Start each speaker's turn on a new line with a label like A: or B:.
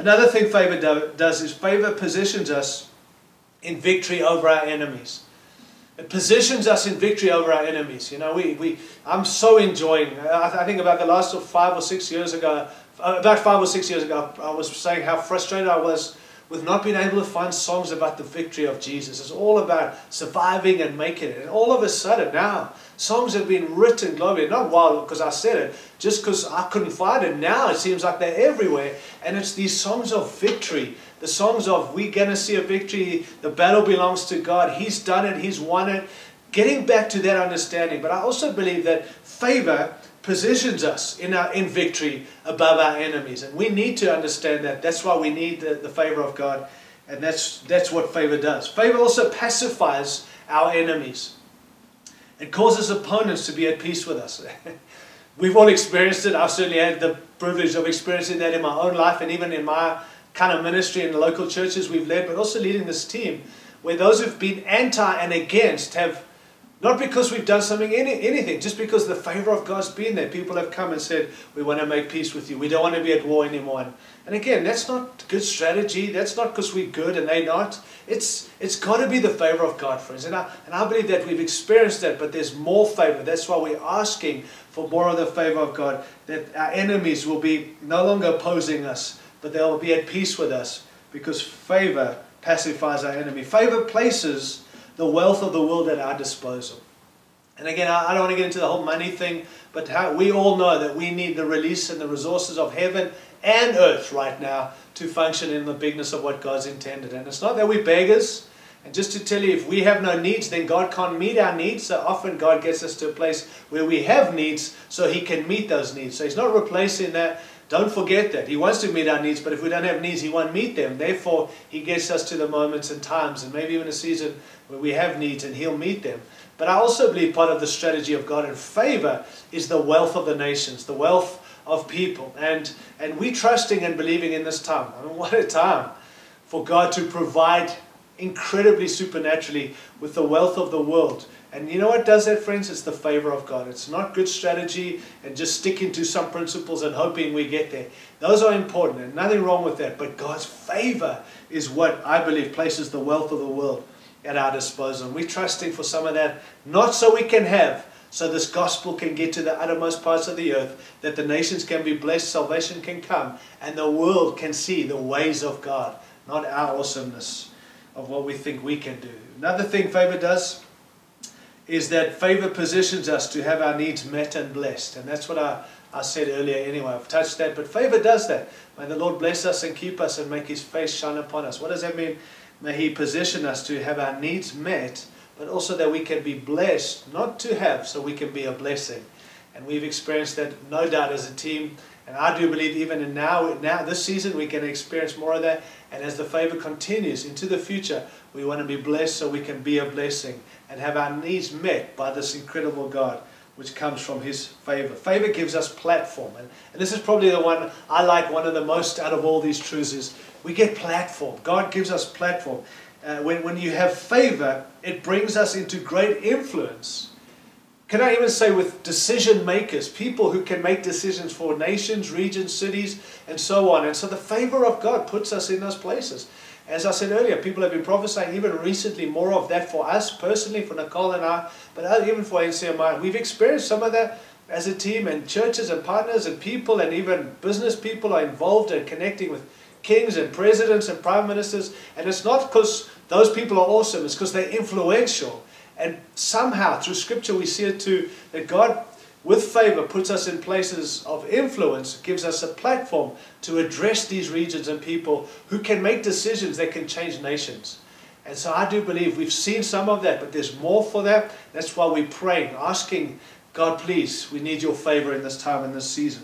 A: Another thing favor do, does is favor positions us in victory over our enemies. It positions us in victory over our enemies. You know, we, we I'm so enjoying. I, I think about the last five or six years ago, about five or six years ago, I was saying how frustrated I was with not being able to find songs about the victory of Jesus. It's all about surviving and making it. And all of a sudden now, songs have been written globally. Not while because I said it, just because I couldn't find it. Now it seems like they're everywhere. And it's these songs of victory. The songs of we're going to see a victory. The battle belongs to God. He's done it. He's won it. Getting back to that understanding. But I also believe that favor positions us in, our, in victory above our enemies. And we need to understand that. That's why we need the, the favor of God. And that's, that's what favor does. Favor also pacifies our enemies. It causes opponents to be at peace with us. We've all experienced it. I've certainly had the privilege of experiencing that in my own life and even in my kind of ministry in the local churches we've led, but also leading this team, where those who've been anti and against have not because we've done something, any, anything, just because the favor of God's been there. People have come and said, we want to make peace with you. We don't want to be at war anymore. And again, that's not good strategy. That's not because we're good and they're not. It's, it's got to be the favor of God, friends. And I, and I believe that we've experienced that, but there's more favor. That's why we're asking for more of the favor of God, that our enemies will be no longer opposing us, but they'll be at peace with us because favor pacifies our enemy. Favor places the wealth of the world at our disposal. And again, I don't want to get into the whole money thing, but how, we all know that we need the release and the resources of heaven and earth right now to function in the bigness of what God's intended. And it's not that we're beggars. And just to tell you, if we have no needs, then God can't meet our needs. So often God gets us to a place where we have needs so He can meet those needs. So He's not replacing that don't forget that. He wants to meet our needs, but if we don't have needs, He won't meet them. Therefore, He gets us to the moments and times, and maybe even a season where we have needs, and He'll meet them. But I also believe part of the strategy of God in favor is the wealth of the nations, the wealth of people. And, and we trusting and believing in this time. I mean, what a time for God to provide incredibly supernaturally with the wealth of the world and you know what does that, friends? It's the favor of God. It's not good strategy and just sticking to some principles and hoping we get there. Those are important and nothing wrong with that. But God's favor is what I believe places the wealth of the world at our disposal. And we're trusting for some of that, not so we can have, so this gospel can get to the uttermost parts of the earth, that the nations can be blessed, salvation can come, and the world can see the ways of God, not our awesomeness of what we think we can do. Another thing favor does is that favor positions us to have our needs met and blessed. And that's what I, I said earlier anyway. I've touched that. But favor does that. May the Lord bless us and keep us and make his face shine upon us. What does that mean? May he position us to have our needs met, but also that we can be blessed, not to have, so we can be a blessing. And we've experienced that no doubt as a team. And I do believe even in now, now this season, we can experience more of that. And as the favor continues into the future, we want to be blessed so we can be a blessing and have our needs met by this incredible God which comes from his favor. Favor gives us platform. And, and this is probably the one I like one of the most out of all these truths is we get platform. God gives us platform. Uh, when, when you have favor, it brings us into great influence. Can I even say with decision makers, people who can make decisions for nations, regions, cities, and so on. And so the favor of God puts us in those places. As I said earlier, people have been prophesying even recently more of that for us personally, for Nicole and I, but even for NCMI. We've experienced some of that as a team, and churches and partners and people and even business people are involved in connecting with kings and presidents and prime ministers. And it's not because those people are awesome, it's because they're influential. And somehow, through Scripture, we see it too that God with favor puts us in places of influence, gives us a platform to address these regions and people who can make decisions that can change nations. And so I do believe we've seen some of that, but there's more for that. That's why we're praying, asking God, please, we need your favor in this time, in this season.